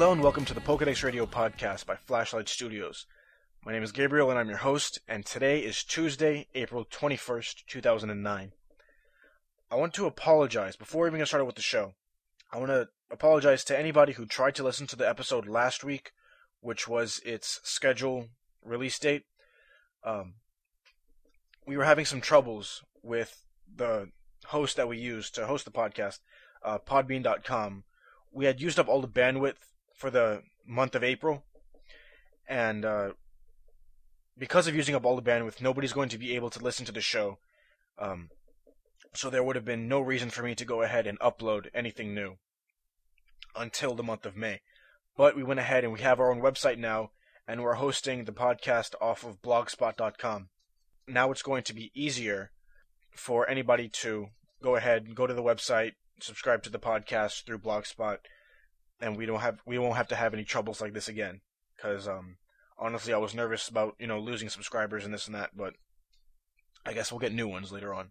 Hello and welcome to the Pokedex Radio podcast by Flashlight Studios. My name is Gabriel and I'm your host, and today is Tuesday, April 21st, 2009. I want to apologize before even getting started with the show. I want to apologize to anybody who tried to listen to the episode last week, which was its schedule release date. Um, we were having some troubles with the host that we used to host the podcast, uh, Podbean.com. We had used up all the bandwidth for the month of April, and uh, because of using up all the bandwidth, nobody's going to be able to listen to the show. Um, so there would have been no reason for me to go ahead and upload anything new until the month of May. But we went ahead and we have our own website now, and we're hosting the podcast off of blogspot.com. Now it's going to be easier for anybody to go ahead and go to the website, subscribe to the podcast through Blogspot, and we don't have we won't have to have any troubles like this again. Because um, honestly, I was nervous about you know losing subscribers and this and that, but I guess we'll get new ones later on.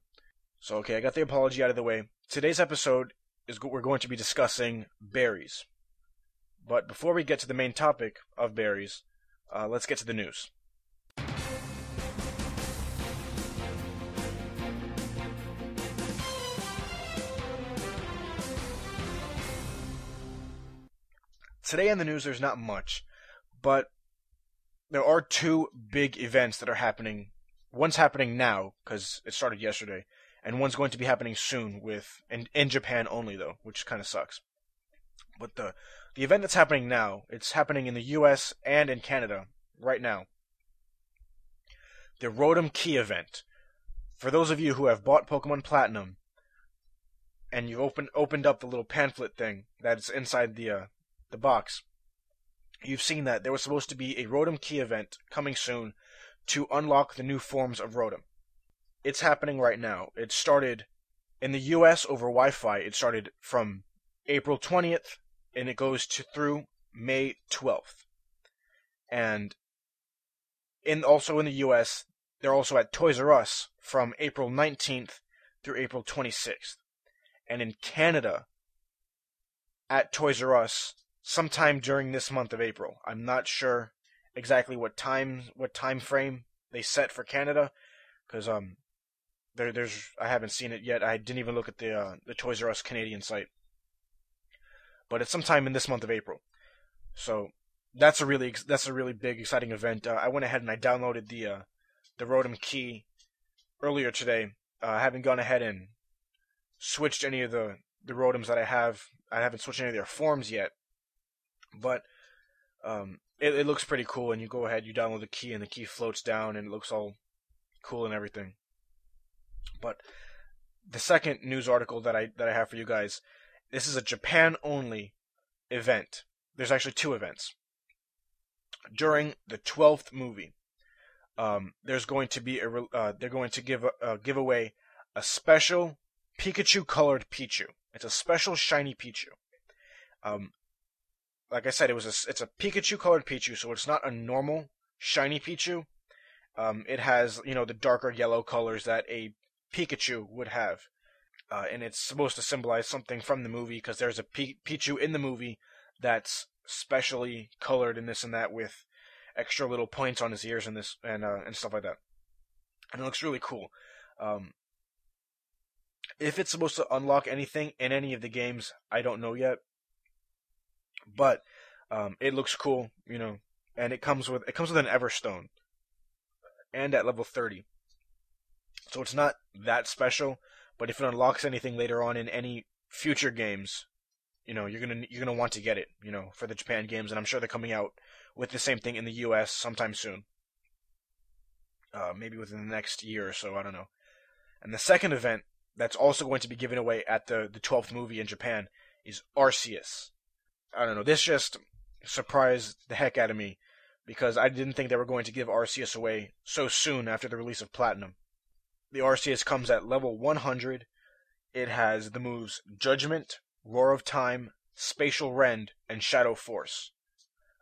So okay, I got the apology out of the way. Today's episode is we're going to be discussing berries. But before we get to the main topic of berries, uh, let's get to the news. Today in the news, there's not much, but there are two big events that are happening. One's happening now because it started yesterday, and one's going to be happening soon with in, in Japan only though, which kind of sucks. But the the event that's happening now, it's happening in the U.S. and in Canada right now. The Rotom Key event. For those of you who have bought Pokemon Platinum, and you opened opened up the little pamphlet thing that's inside the uh, the box, you've seen that there was supposed to be a Rotom Key event coming soon to unlock the new forms of Rotom. It's happening right now. It started in the US over Wi Fi, it started from April 20th and it goes to through May 12th. And in also in the US, they're also at Toys R Us from April 19th through April 26th. And in Canada, at Toys R Us sometime during this month of April. I'm not sure exactly what time what time frame they set for Canada because um there there's I haven't seen it yet. I didn't even look at the uh, the Toys R Us Canadian site. But it's sometime in this month of April. So that's a really that's a really big exciting event. Uh, I went ahead and I downloaded the uh, the Rotom Key earlier today. Uh, I haven't gone ahead and switched any of the the Rotoms that I have. I haven't switched any of their forms yet, but um, it, it looks pretty cool. And you go ahead, you download the key, and the key floats down, and it looks all cool and everything. But the second news article that I that I have for you guys, this is a Japan only event. There's actually two events. During the twelfth movie, um, there's going to be a uh, they're going to give a, uh, give away a special Pikachu colored Pichu. It's a special shiny Pichu. Um, like I said, it was a, it's a Pikachu colored Pichu, so it's not a normal shiny Pichu. Um, it has you know the darker yellow colors that a Pikachu would have, uh, and it's supposed to symbolize something from the movie because there's a P- Pichu in the movie that's specially colored and this and that with extra little points on his ears and this and uh, and stuff like that, and it looks really cool. Um, if it's supposed to unlock anything in any of the games, I don't know yet but um, it looks cool, you know, and it comes with it comes with an Everstone, and at level thirty, so it's not that special. But if it unlocks anything later on in any future games, you know, you're gonna you're gonna want to get it, you know, for the Japan games, and I'm sure they're coming out with the same thing in the U.S. sometime soon. Uh, maybe within the next year or so, I don't know. And the second event that's also going to be given away at the the 12th movie in Japan is Arceus. I don't know. This just surprised the heck out of me because I didn't think they were going to give Arceus away so soon after the release of Platinum. The Arceus comes at level 100. It has the moves Judgment, Roar of Time, Spatial Rend, and Shadow Force.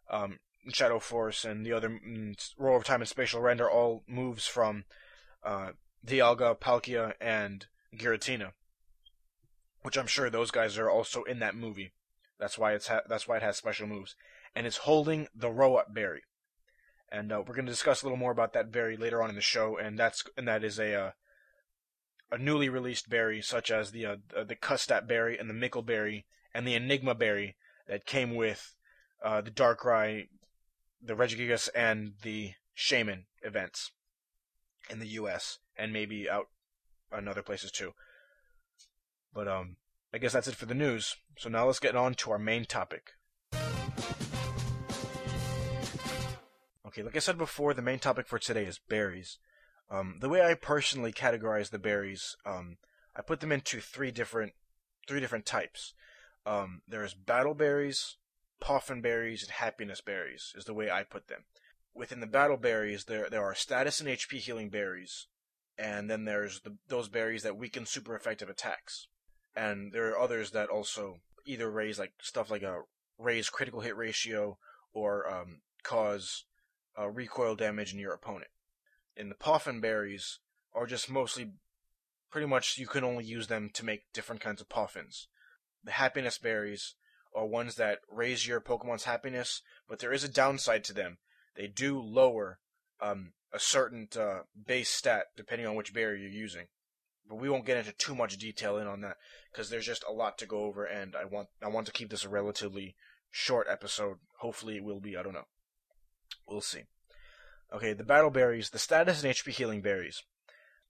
Um, Shadow Force and the other mm, Roar of Time and Spatial Rend are all moves from uh, Dialga, Palkia, and Giratina, which I'm sure those guys are also in that movie That's why it's ha- that's why it has special moves, and it's holding the Roa berry. And uh, we're going to discuss a little more about that berry later on in the show, and that's and that is a uh, a newly released berry such as the uh, the Custap berry and the Mickle berry and the Enigma berry that came with uh, the Darkrai, the Regigigas, and the Shaymin events in the U.S. and maybe out in other places too. But um, I guess that's it for the news. So now let's get on to our main topic. Okay, like I said before, the main topic for today is berries. Um, the way I personally categorize the berries, um, I put them into three different three different types. Um, there's battle berries, poffin berries, and happiness berries is the way I put them. Within the battle berries, there there are status and HP healing berries, and then there's the, those berries that weaken super effective attacks, and there are others that also either raise like stuff like a raise critical hit ratio or um, cause uh, recoil damage in your opponent And the Poffin berries are just mostly pretty much you can only use them to make different kinds of Poffins. The happiness berries are ones that raise your Pokemon's happiness, but there is a downside to them. They do lower um, a certain uh, base stat depending on which berry you're using. But we won't get into too much detail in on that because there's just a lot to go over, and I want I want to keep this a relatively short episode. Hopefully, it will be. I don't know. We'll see. Okay, the battle berries, the status and HP healing berries.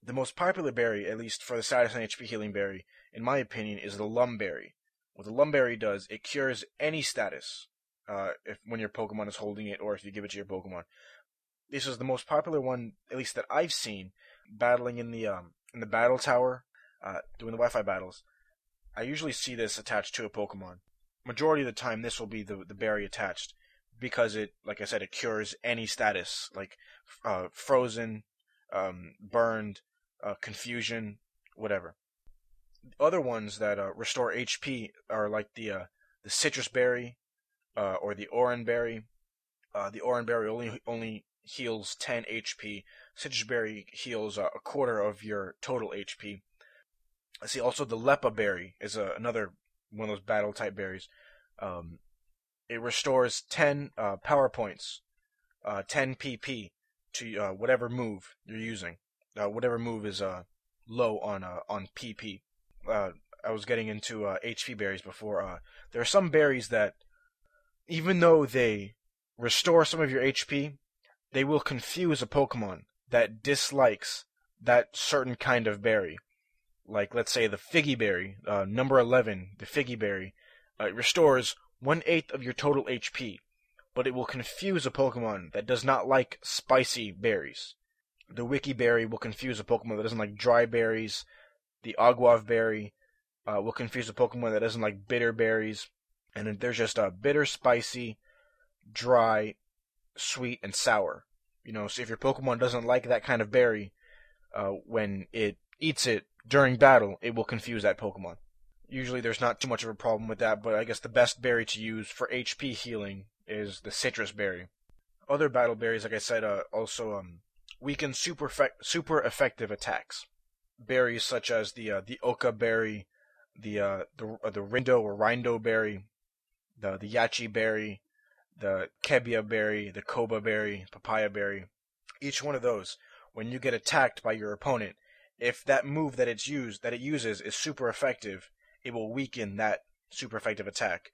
The most popular berry, at least for the status and HP healing berry, in my opinion, is the Lum berry. What the Lum berry does, it cures any status uh, if when your Pokemon is holding it or if you give it to your Pokemon. This is the most popular one, at least that I've seen, battling in the um, in the battle tower, uh, doing the Wi-Fi battles. I usually see this attached to a Pokemon. Majority of the time, this will be the the berry attached because it, like I said, it cures any status like uh, frozen, um, burned, uh, confusion, whatever. Other ones that uh, restore HP are like the uh, the Sitrus berry uh, or the oran berry. Uh, the oran berry only only heals 10 HP. Sitrus berry heals a quarter of your total HP. I see also the Leppa berry is another one of those battle type berries. Um, it restores 10 uh, power points, uh, 10 PP to uh, whatever move you're using. Uh, whatever move is uh, low on uh, on PP. I was getting into HP berries before. there are some berries that, even though they restore some of your HP, they will confuse a Pokemon that dislikes that certain kind of berry. Like, let's say the Figgy Berry, number 11, the Figgy Berry, it restores one eighth of your total HP, but it will confuse a Pokemon that does not like spicy berries. The Wiki Berry will confuse a Pokemon that doesn't like dry berries. The Aguav Berry uh, will confuse a Pokemon that doesn't like bitter berries. And there's just a bitter, spicy, dry, sweet, and sour. You know, so if your Pokemon doesn't like that kind of berry, uh, when it eats it during battle, it will confuse that Pokemon. Usually there's not too much of a problem with that, but I guess the best berry to use for HP healing is the Sitrus berry. Other battle berries, like I said, uh, also um, weaken super super effective attacks. Berries such as the uh, the Occa berry, the uh, the uh, the Rindo or Rindo berry, the the Yache berry, the Kebia berry, the Coba berry, Papaya berry. Each one of those, when you get attacked by your opponent, if that move that it's used that it uses is super effective, it will weaken that super effective attack.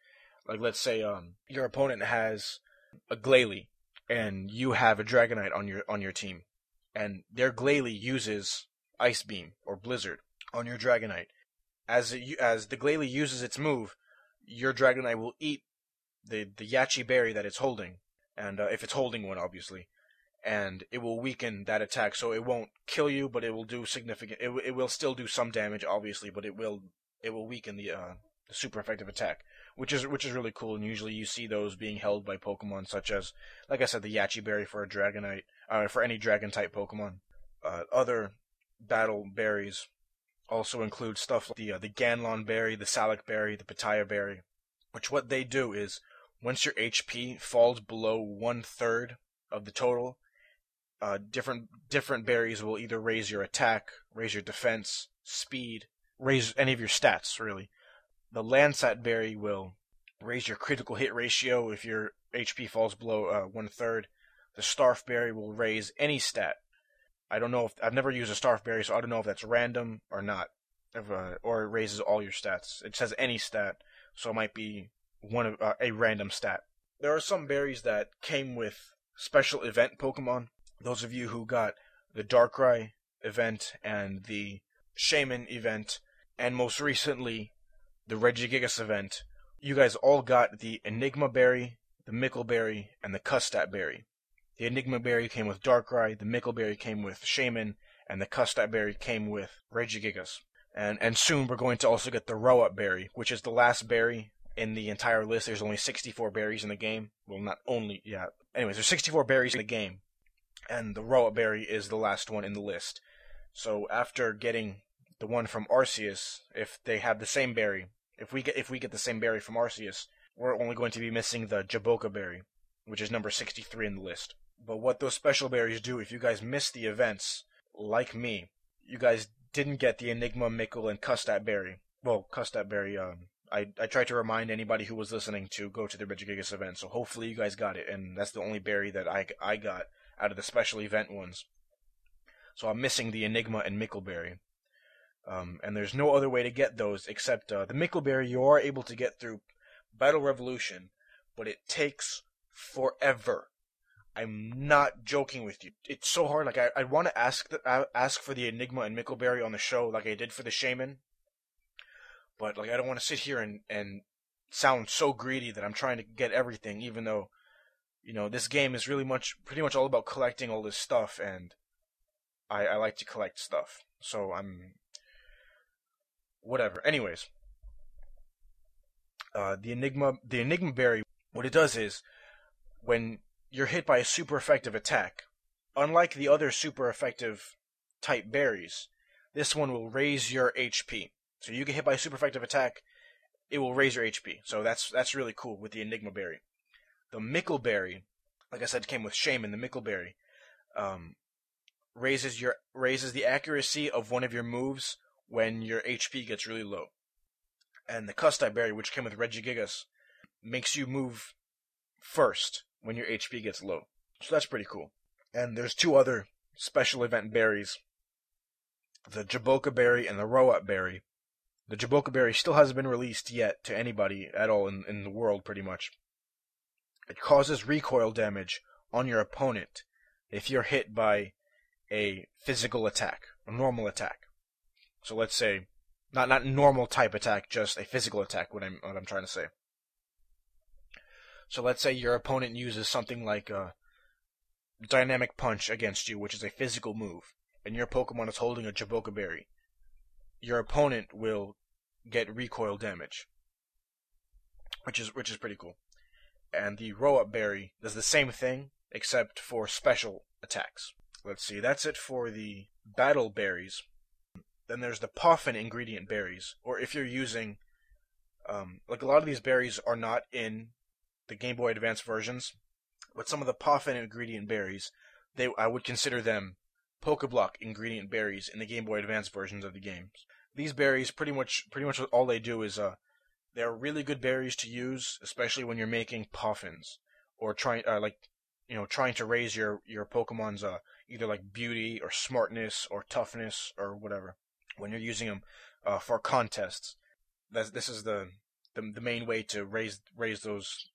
Like let's say um your opponent has a Glalie and you have a Dragonite on your on your team, and their Glalie uses Ice Beam or Blizzard on your Dragonite. As it, as the Glalie uses its move, your Dragonite will eat the the Yache berry that it's holding, and uh, if it's holding one, obviously, and it will weaken that attack. So it won't kill you, but it will do significant. It it will still do some damage, obviously, but it will it will weaken the uh, the super effective attack, which is which is really cool. And usually you see those being held by Pokemon such as, like I said, the Yache Berry for a Dragonite, uh, for any Dragon type Pokemon. Uh, other battle berries also include stuff like the uh, the Ganlon Berry, the Salac Berry, the Petaya Berry, which what they do is once your HP falls below one third of the total, uh, different different berries will either raise your attack, raise your defense, speed, raise any of your stats really. The Lansat berry will raise your critical hit ratio if your HP falls below uh, one third. The Starf Berry will raise any stat. I don't know if I've never used a Starf Berry, so I don't know if that's random or not, if, uh, or it raises all your stats. It says any stat, so it might be one of uh, a random stat. There are some berries that came with special event Pokemon. Those of you who got the Darkrai event and the Shaymin event, and most recently the Regigigas event, you guys all got the Enigma Berry, the Mickle Berry, and the Custap Berry. The Enigma Berry came with Darkrai, the Mickle Berry came with Shaymin, and the Custap Berry came with Regigigas. And and soon we're going to also get the Roa Berry, which is the last berry in the entire list. There's only 64 berries in the game. Well, not only, yeah. Anyways, there's 64 berries in the game, and the Roa Berry is the last one in the list. So after getting the one from Arceus, if they have the same berry, if we get if we get the same berry from Arceus, we're only going to be missing the Jaboca berry, which is number 63 in the list. But what those special berries do, if you guys miss the events, like me, you guys didn't get the Enigma, Mickle, and Custap berry. Well, Custap berry, um, I, I tried to remind anybody who was listening to go to the Regigigas event, so hopefully you guys got it, and that's the only berry that I, I got out of the special event ones. So I'm missing the Enigma and Mickleberry. Um, and there's no other way to get those except uh, the Mickleberry you are able to get through Battle Revolution, but it takes forever. I'm not joking with you. It's so hard. Like I, I want to ask the, uh, ask for the Enigma and Mickleberry on the show, like I did for the Shaymin. But like I don't want to sit here and and sound so greedy that I'm trying to get everything, even though, you know, this game is really much, pretty much all about collecting all this stuff, and I, I like to collect stuff. So I'm whatever. Anyways, uh, the Enigma, the Enigma Berry, what it does is when you're hit by a super effective attack, unlike the other super effective type berries, this one will raise your HP. So you get hit by a super effective attack, it will raise your HP. So that's that's really cool with the Enigma Berry. The Mickle Berry, like I said, came with Shaymin. The Mickle Berry um, raises your raises the accuracy of one of your moves when your HP gets really low. And the Custap Berry, which came with Regigigas, makes you move first when your HP gets low. So that's pretty cool. And there's two other special event berries the Jaboca Berry and the Rowap Berry. The Jaboca Berry still hasn't been released yet to anybody at all in, in the world, pretty much. It causes recoil damage on your opponent if you're hit by a physical attack, a normal attack. So let's say not not normal type attack, just a physical attack. What I'm what I'm trying to say. So let's say your opponent uses something like a dynamic punch against you, which is a physical move, and your Pokemon is holding a Jaboca Berry. Your opponent will get recoil damage, which is which is pretty cool. And the Rowap Berry does the same thing, except for special attacks. Let's see, that's it for the battle berries. Then there's the Poffin ingredient berries, or if you're using, um, like a lot of these berries are not in the Game Boy Advance versions, but some of the Poffin ingredient berries, they I would consider them Pokeblock ingredient berries in the Game Boy Advance versions of the games. These berries, pretty much, pretty much all they do is, uh, they're really good berries to use, especially when you're making Poffins or trying, uh, like, you know, trying to raise your your Pokemon's uh, either like beauty or smartness or toughness or whatever when you're using them uh, for contests. This is the, the the main way to raise raise those,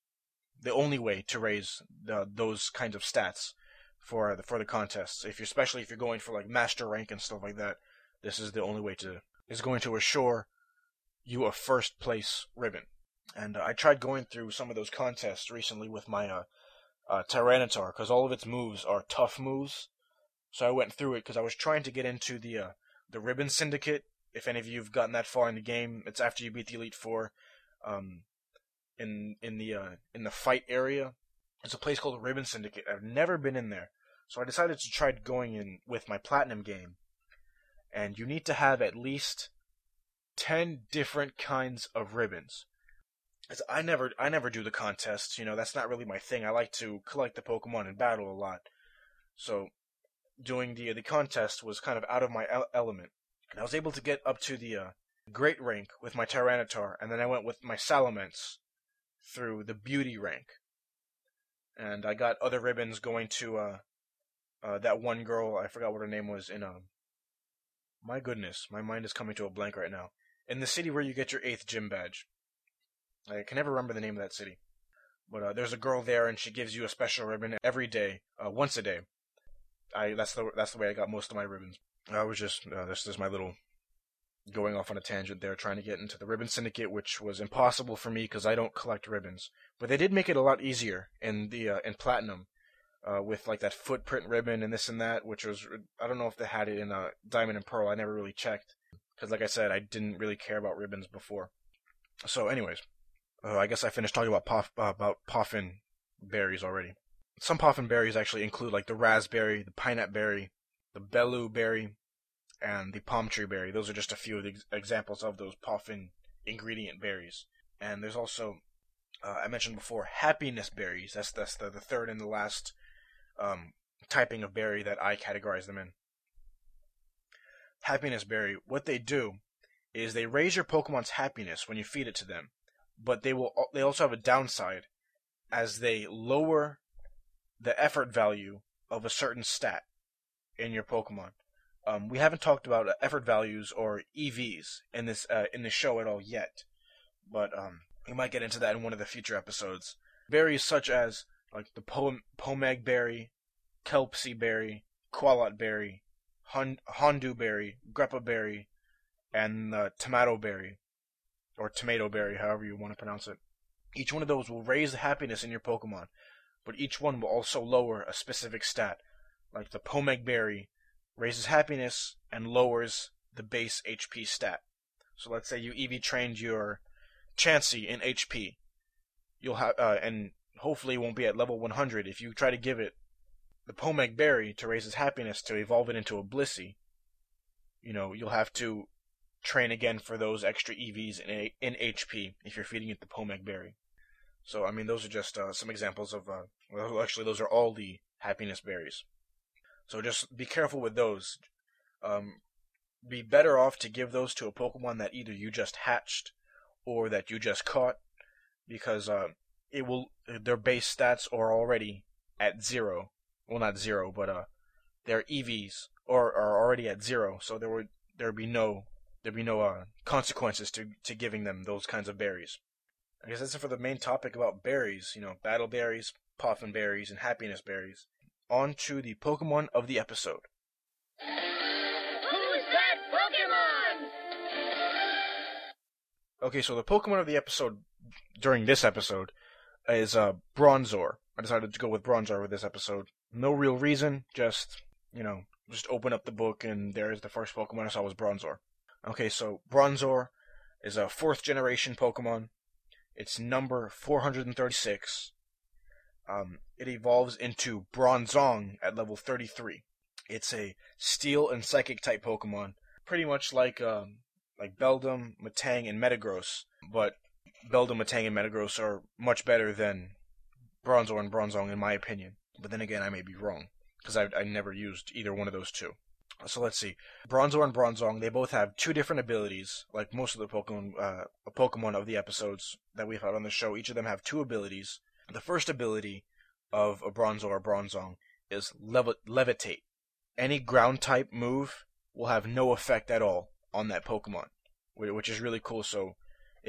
the only way to raise the, those kinds of stats for the for the contests. If you're especially if you're going for like master rank and stuff like that, this is the only way to is going to assure you a first place ribbon. And uh, I tried going through some of those contests recently with my uh, uh, Tyranitar because all of its moves are tough moves. So I went through it because I was trying to get into the uh, the Ribbon Syndicate. If any of you have gotten that far in the game, it's after you beat the Elite Four. Um, in in the uh, in the fight area, there's a place called the Ribbon Syndicate. I've never been in there, so I decided to try going in with my Platinum game. And you need to have at least ten different kinds of ribbons. As I never I never do the contests, you know, that's not really my thing. I like to collect the Pokemon and battle a lot. So doing the the contest was kind of out of my element. And I was able to get up to the uh, great rank with my Tyranitar, and then I went with my Salamence through the beauty rank, and I got other ribbons going to uh, uh, that one girl. I forgot what her name was in um. My goodness, my mind is coming to a blank right now. In the city where you get your eighth gym badge, I can never remember the name of that city. But uh, there's a girl there, and she gives you a special ribbon every day, uh, once a day. I that's the that's the way I got most of my ribbons. I was just uh, this is my little going off on a tangent there, trying to get into the ribbon syndicate, which was impossible for me because I don't collect ribbons. But they did make it a lot easier in the uh, in platinum, uh, with like that footprint ribbon and this and that, which was I don't know if they had it in uh, diamond and pearl. I never really checked because, like I said, I didn't really care about ribbons before. So, anyways, uh, I guess I finished talking about pof- uh, about poffin berries already. Some Poffin berries actually include like the raspberry, the pineapple berry, the Belue berry, and the Pamtre berry. Those are just a few of the ex- examples of those Poffin ingredient berries. And there's also, uh, I mentioned before, happiness berries. That's that's the, the third and the last um, typing of berry that I categorize them in. Happiness berry. What they do is they raise your Pokemon's happiness when you feed it to them, but they will they also have a downside as they lower the effort value of a certain stat in your Pokemon. Um, we haven't talked about effort values or EVs in this uh, in this show at all yet, but um, we might get into that in one of the future episodes. Berries such as like the Pom- Pomeg berry, Kelpsy berry, Qualot berry, Hon- Hondew berry, Greppa berry, and the Tomato berry, or Tomato berry, however you want to pronounce it. Each one of those will raise the happiness in your Pokemon, but each one will also lower a specific stat. Like the Pomeg berry raises happiness and lowers the base HP stat. So let's say you EV trained your Chansey in HP. You'll have uh, and hopefully won't be at level 100 if you try to give it the Pomeg berry to raise its happiness to evolve it into a Blissey. You know, you'll have to train again for those extra EVs in, a, in HP if you're feeding it the Pomeg berry. So, I mean, those are just uh, some examples of, uh, well, actually, those are all the happiness berries. So just be careful with those. Um, be better off to give those to a Pokemon that either you just hatched or that you just caught, because uh, it will their base stats are already at zero. Well, not zero, but uh, their EVs are are already at zero, so there would there be no there'd be no uh, consequences to to giving them those kinds of berries. I guess that's it for the main topic about berries. You know, battle berries, poffin berries, and happiness berries. On to the Pokemon of the episode. Who's that Pokemon? Okay, so the Pokemon of the episode during this episode is uh, Bronzor. I decided to go with Bronzor with this episode. No real reason, just, you know, just open up the book and there's the first Pokemon I saw was Bronzor. Okay, so Bronzor is a fourth generation Pokemon. It's number 436. Um, it evolves into Bronzong at level 33. It's a steel and psychic type Pokemon, pretty much like um, like Beldum, Metang, and Metagross, but Beldum, Metang, and Metagross are much better than Bronzor and Bronzong in my opinion. But then again, I may be wrong because I I never used either one of those two. So let's see. Bronzor and Bronzong, they both have two different abilities. Like most of the Pokemon, uh, Pokemon of the episodes that we've had on the show, each of them have two abilities. The first ability of a Bronzor or Bronzong is levi- Levitate. Any ground type move will have no effect at all on that Pokemon, which is really cool. So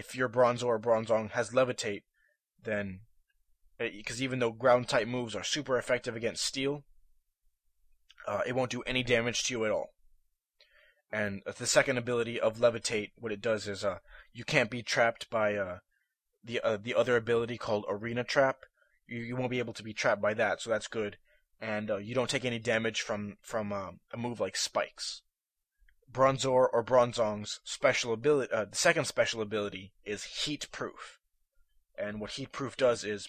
if your Bronzor or Bronzong has Levitate, then because even though ground type moves are super effective against Steel, uh, it won't do any damage to you at all. And the second ability of levitate, what it does is, uh, you can't be trapped by uh, the uh, the other ability called arena trap. You you won't be able to be trapped by that, so that's good. And uh, you don't take any damage from from uh, a move like spikes. Bronzor or Bronzong's special ability, uh, the second special ability is heat proof. And what heat proof does is,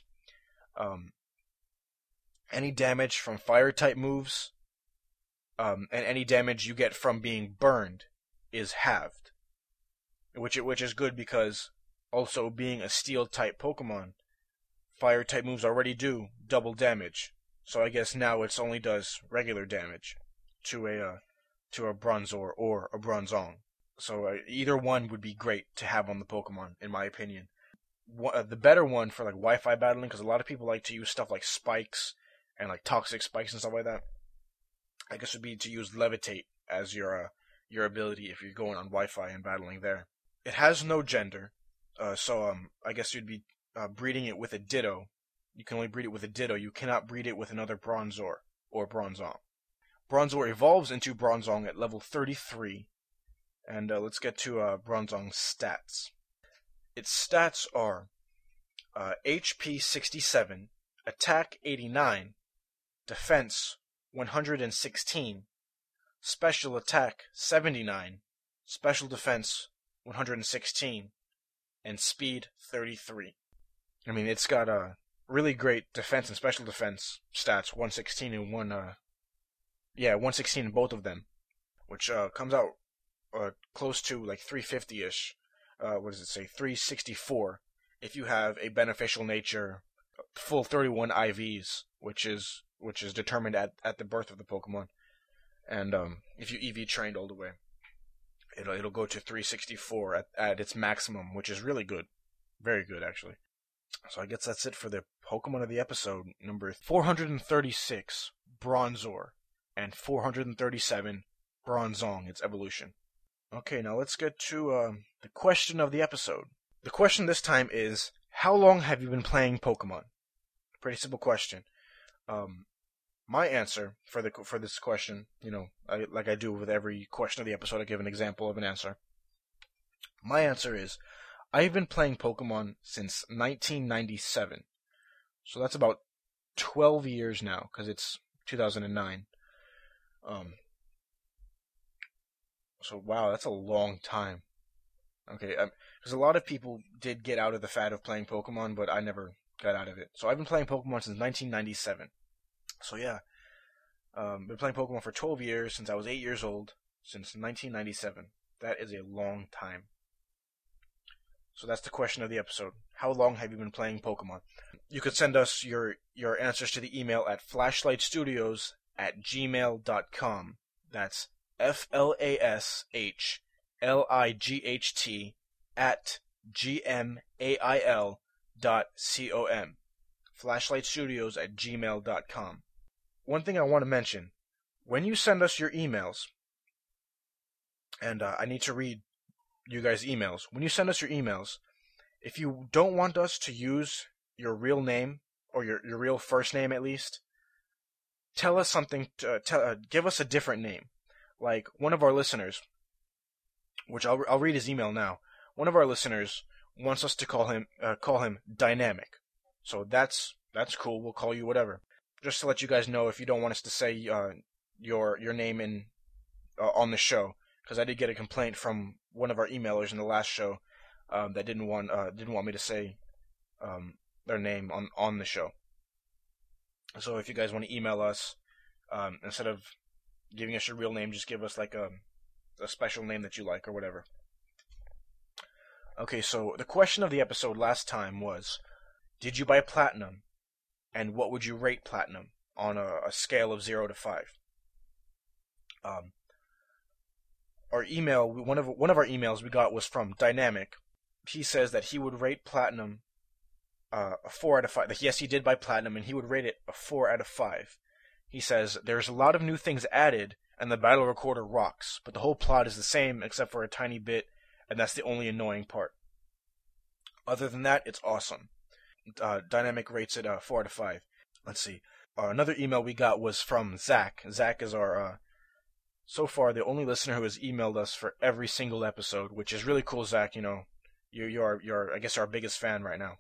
um, any damage from fire type moves um, and any damage you get from being burned is halved, which which is good because also being a steel type Pokemon, fire type moves already do double damage. So I guess now it's only does regular damage to a uh, to a Bronzor or a Bronzong. So uh, either one would be great to have on the Pokemon, in my opinion. one, uh, the better one for like Wi-Fi battling because a lot of people like to use stuff like spikes and like toxic spikes and stuff like that. I guess would be to use levitate as your uh, your ability if you're going on Wi-Fi and battling there. It has no gender, uh, so um, I guess you'd be uh, breeding it with a Ditto. You can only breed it with a Ditto. You cannot breed it with another Bronzor or Bronzong. Bronzor evolves into Bronzong at level 33, and uh, let's get to uh, Bronzong's stats. Its stats are uh, HP 67, Attack 89, Defense 116, Special Attack 79, Special Defense 116, and Speed 33. I mean, it's got a really great defense and special defense stats, 116 and one, uh, yeah, 116 in both of them, which uh, comes out uh, close to like 350 ish. Uh, what does it say? 364 if you have a beneficial nature, full 31 IVs, which is which is determined at, at the birth of the Pokemon, and um, if you EV trained all the way, it'll it'll go to 364 at, at its maximum, which is really good, very good actually. So I guess that's it for the Pokemon of the episode number 436 Bronzor and 437 Bronzong, its evolution. Okay, now let's get to uh, the question of the episode. The question this time is How long have you been playing Pokemon? Pretty simple question. Um, my answer for the for this question, you know, I, like I do with every question of the episode, I give an example of an answer. My answer is I've been playing Pokemon since 1997. So that's about 12 years now, because it's 2009. Um, so wow, that's a long time. Okay, because um, a lot of people did get out of the fad of playing Pokemon, but I never got out of it. So I've been playing Pokemon since 1997. So yeah, um, been playing Pokemon for 12 years since I was 8 years old, since 1997. That is a long time. So that's the question of the episode. How long have you been playing Pokemon? You could send us your your answers to the email at flashlightstudios at gmail.com. That's F L A S H L I G H T at G M A I L dot C O M. Flashlightstudios at gmail.com. One thing I want to mention when you send us your emails, and uh, I need to read you guys' emails. When you send us your emails, if you don't want us to use your real name or your, your real first name at least, tell us something. Uh, tell, uh, give us a different name. Like one of our listeners, which I'll I'll read his email now. One of our listeners wants us to call him uh, call him Dynamic. So that's that's cool. We'll call you whatever. Just to let you guys know, if you don't want us to say uh, your your name in uh, on the show, because I did get a complaint from one of our emailers in the last show um, that didn't want uh, didn't want me to say um, their name on on the show. So if you guys want to email us, um, instead of giving us your real name, just give us like a a special name that you like or whatever. Okay, so the question of the episode last time was, did you buy platinum, and what would you rate platinum on a, a scale of zero to five? Um, our email, one of one of our emails we got was from Dynamic. He says that he would rate Platinum uh, a four out of five. Yes, he did buy Platinum, and he would rate it a four out of five. He says there's a lot of new things added, and the battle recorder rocks, but the whole plot is the same except for a tiny bit, and that's the only annoying part. Other than that, it's awesome. Uh, Dynamic rates it uh, four out of five. Let's see. Uh, another email we got was from Zach. Zach is our uh, so far the only listener who has emailed us for every single episode, which is really cool, Zach. You know, you you're you're I guess our biggest fan right now.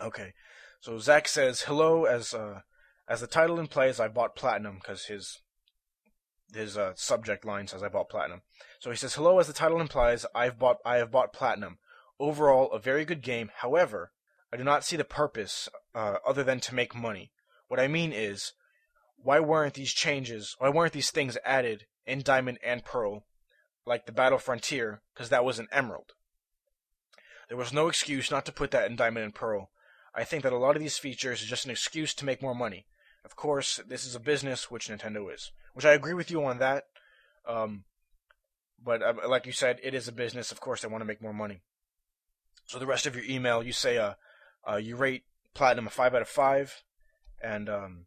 Okay, so Zach says hello as uh as the title implies. I bought platinum because his his uh, subject line says I bought platinum. So he says hello as the title implies. I've bought I have bought platinum. Overall, a very good game. However, I do not see the purpose uh, other than to make money. What I mean is, why weren't these changes, why weren't these things added in Diamond and Pearl, like the Battle Frontier, because that was an Emerald? There was no excuse not to put that in Diamond and Pearl. I think that a lot of these features is just an excuse to make more money. Of course, this is a business, which Nintendo is. Which I agree with you on that. Um, but uh, like you said, it is a business. Of course, they want to make more money. So the rest of your email, you say uh, uh you rate platinum a five out of five, and um,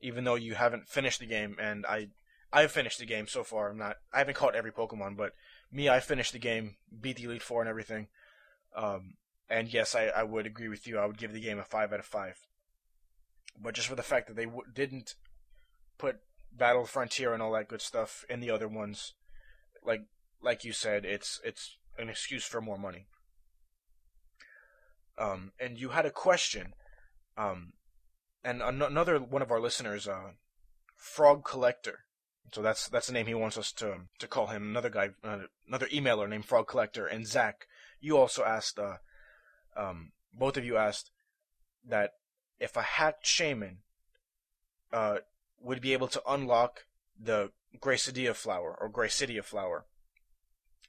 even though you haven't finished the game, and I I've finished the game so far. I'm not I haven't caught every Pokemon, but me, I finished the game, beat the Elite Four and everything. Um, and yes, I, I would agree with you. I would give the game a five out of five. But just for the fact that they w- didn't put Battle Frontier and all that good stuff in the other ones, like like you said, it's it's an excuse for more money. Um, and you had a question, um, and an- another one of our listeners, uh, Frog Collector. So that's that's the name he wants us to to call him. Another guy, uh, another emailer named Frog Collector, and Zach. You also asked, uh, um, both of you asked that if a hacked Shaymin uh, would be able to unlock the Gracidea flower or Gracidea flower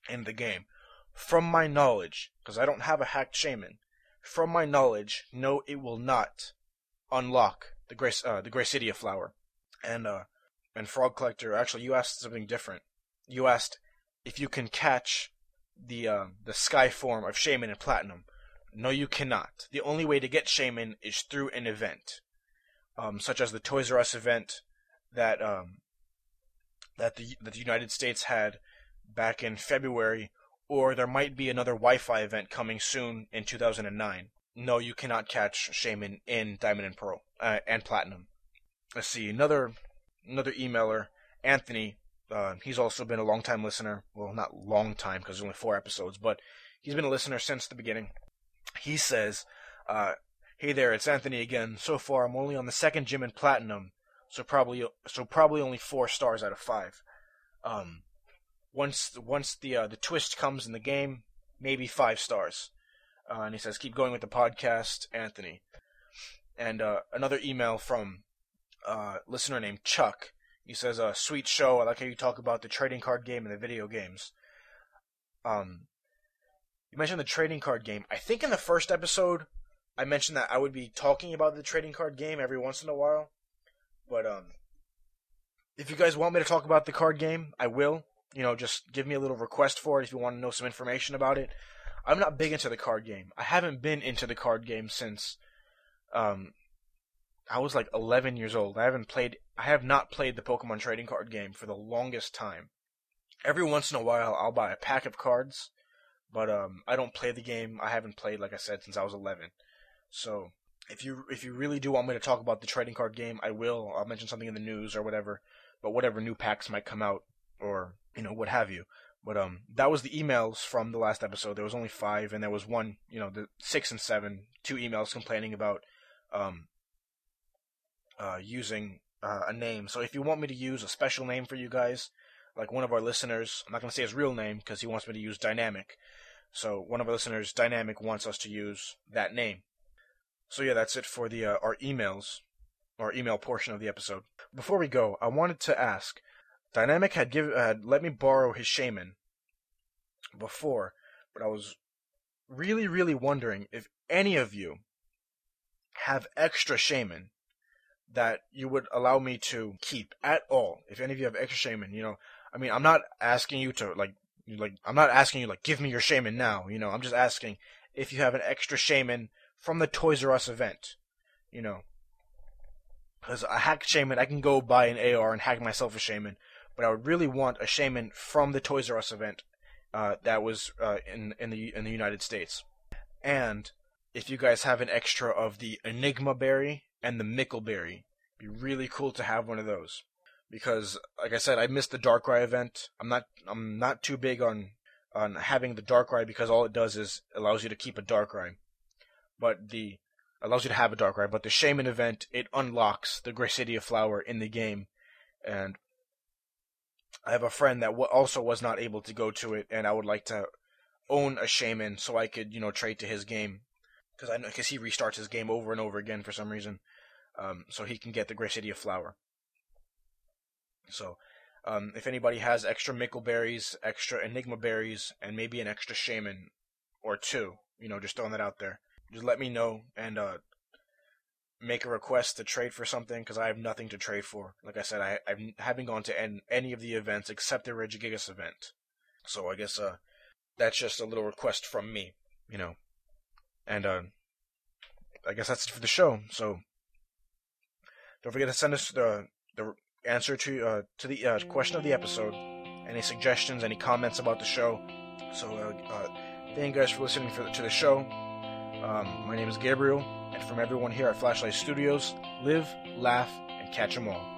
in the game. From my knowledge, because I don't have a hacked Shaymin, from my knowledge, no, it will not unlock the Grace uh, the Gracidea flower. And uh, and Frog Collector, actually, you asked something different. You asked if you can catch the uh, the Sky form of Shaymin in Platinum. No, you cannot. The only way to get Shaymin is through an event, um, such as the Toys R Us event that um, that the that the United States had back in February, or there might be another Wi-Fi event coming soon in 2009. No, you cannot catch Shaymin in Diamond and Pearl uh, and Platinum. Let's see another another emailer, Anthony. Uh, he's also been a long time listener. Well, not long time because there's only four episodes, but he's been a listener since the beginning. He says, uh, "Hey there, it's Anthony again. So far, I'm only on the second gym in Platinum, so probably so probably only four stars out of five. Um, once once the uh, the twist comes in the game, maybe five stars." Uh, and he says, "Keep going with the podcast, Anthony." And uh, another email from uh, listener named Chuck. He says, "A uh, sweet show. I like how you talk about the trading card game and the video games." Um, you mentioned the trading card game. I think in the first episode, I mentioned that I would be talking about the trading card game every once in a while. But um, if you guys want me to talk about the card game, I will. You know, just give me a little request for it if you want to know some information about it. I'm not big into the card game. I haven't been into the card game since um, I was like 11 years old. I haven't played. I have not played the Pokemon trading card game for the longest time. Every once in a while, I'll buy a pack of cards, but um, I don't play the game. I haven't played, like I said, since I was 11. So if you if you really do want me to talk about the trading card game, I will. I'll mention something in the news or whatever. But whatever new packs might come out, or you know what have you. But um, that was the emails from the last episode. There was only five, and there was one, you know, the six and seven, two emails complaining about um, uh, using uh, a name. So if you want me to use a special name for you guys, like one of our listeners, I'm not to say his real name because he wants me to use Dynamic. So one of our listeners, Dynamic, wants us to use that name. So yeah, that's it for the uh, our emails, our email portion of the episode. Before we go, I wanted to ask, Dynamic had give had let me borrow his Shaymin before, but I was really really wondering if any of you have extra Shaymin that you would allow me to keep at all. If any of you have extra Shaymin, you know, I mean, I'm not asking you to like, like, I'm not asking you like, give me your Shaymin now. You know, I'm just asking if you have an extra Shaymin from the Toys R Us event. You know, because a hack Shaymin, I can go buy an AR and hack myself a Shaymin, but I would really want a Shaymin from the Toys R Us event uh, that was uh, in in the in the United States. And if you guys have an extra of the Enigma berry and the Mickleberry. It'd be really cool to have one of those. Because, like I said, I missed the Darkrai event. I'm not I'm not too big on on having the Darkrai because all it does is allows you to keep a Darkrai. But the allows you to have a Darkrai, but the Shaymin event it unlocks the Gracidea flower in the game, and I have a friend that also was not able to go to it, and I would like to own a Shaymin so I could you know trade to his game because I because he restarts his game over and over again for some reason um, so he can get the Gracidea flower. So, um, if anybody has extra Mickle berries, extra Enigma berries, and maybe an extra Shaymin or two, you know, just throwing that out there, just let me know and uh, make a request to trade for something because I have nothing to trade for. Like I said, I, I haven't gone to en- any of the events except the Regigigas event. So I guess uh, that's just a little request from me, you know. And uh, I guess that's it for the show. So don't forget to send us the the answer to uh, to the uh, question of the episode, any suggestions, any comments about the show. So uh, uh, thank you guys for listening for the, to the show. Um, my name is Gabriel, and from everyone here at Flashlight Studios, live, laugh, and catch 'em all.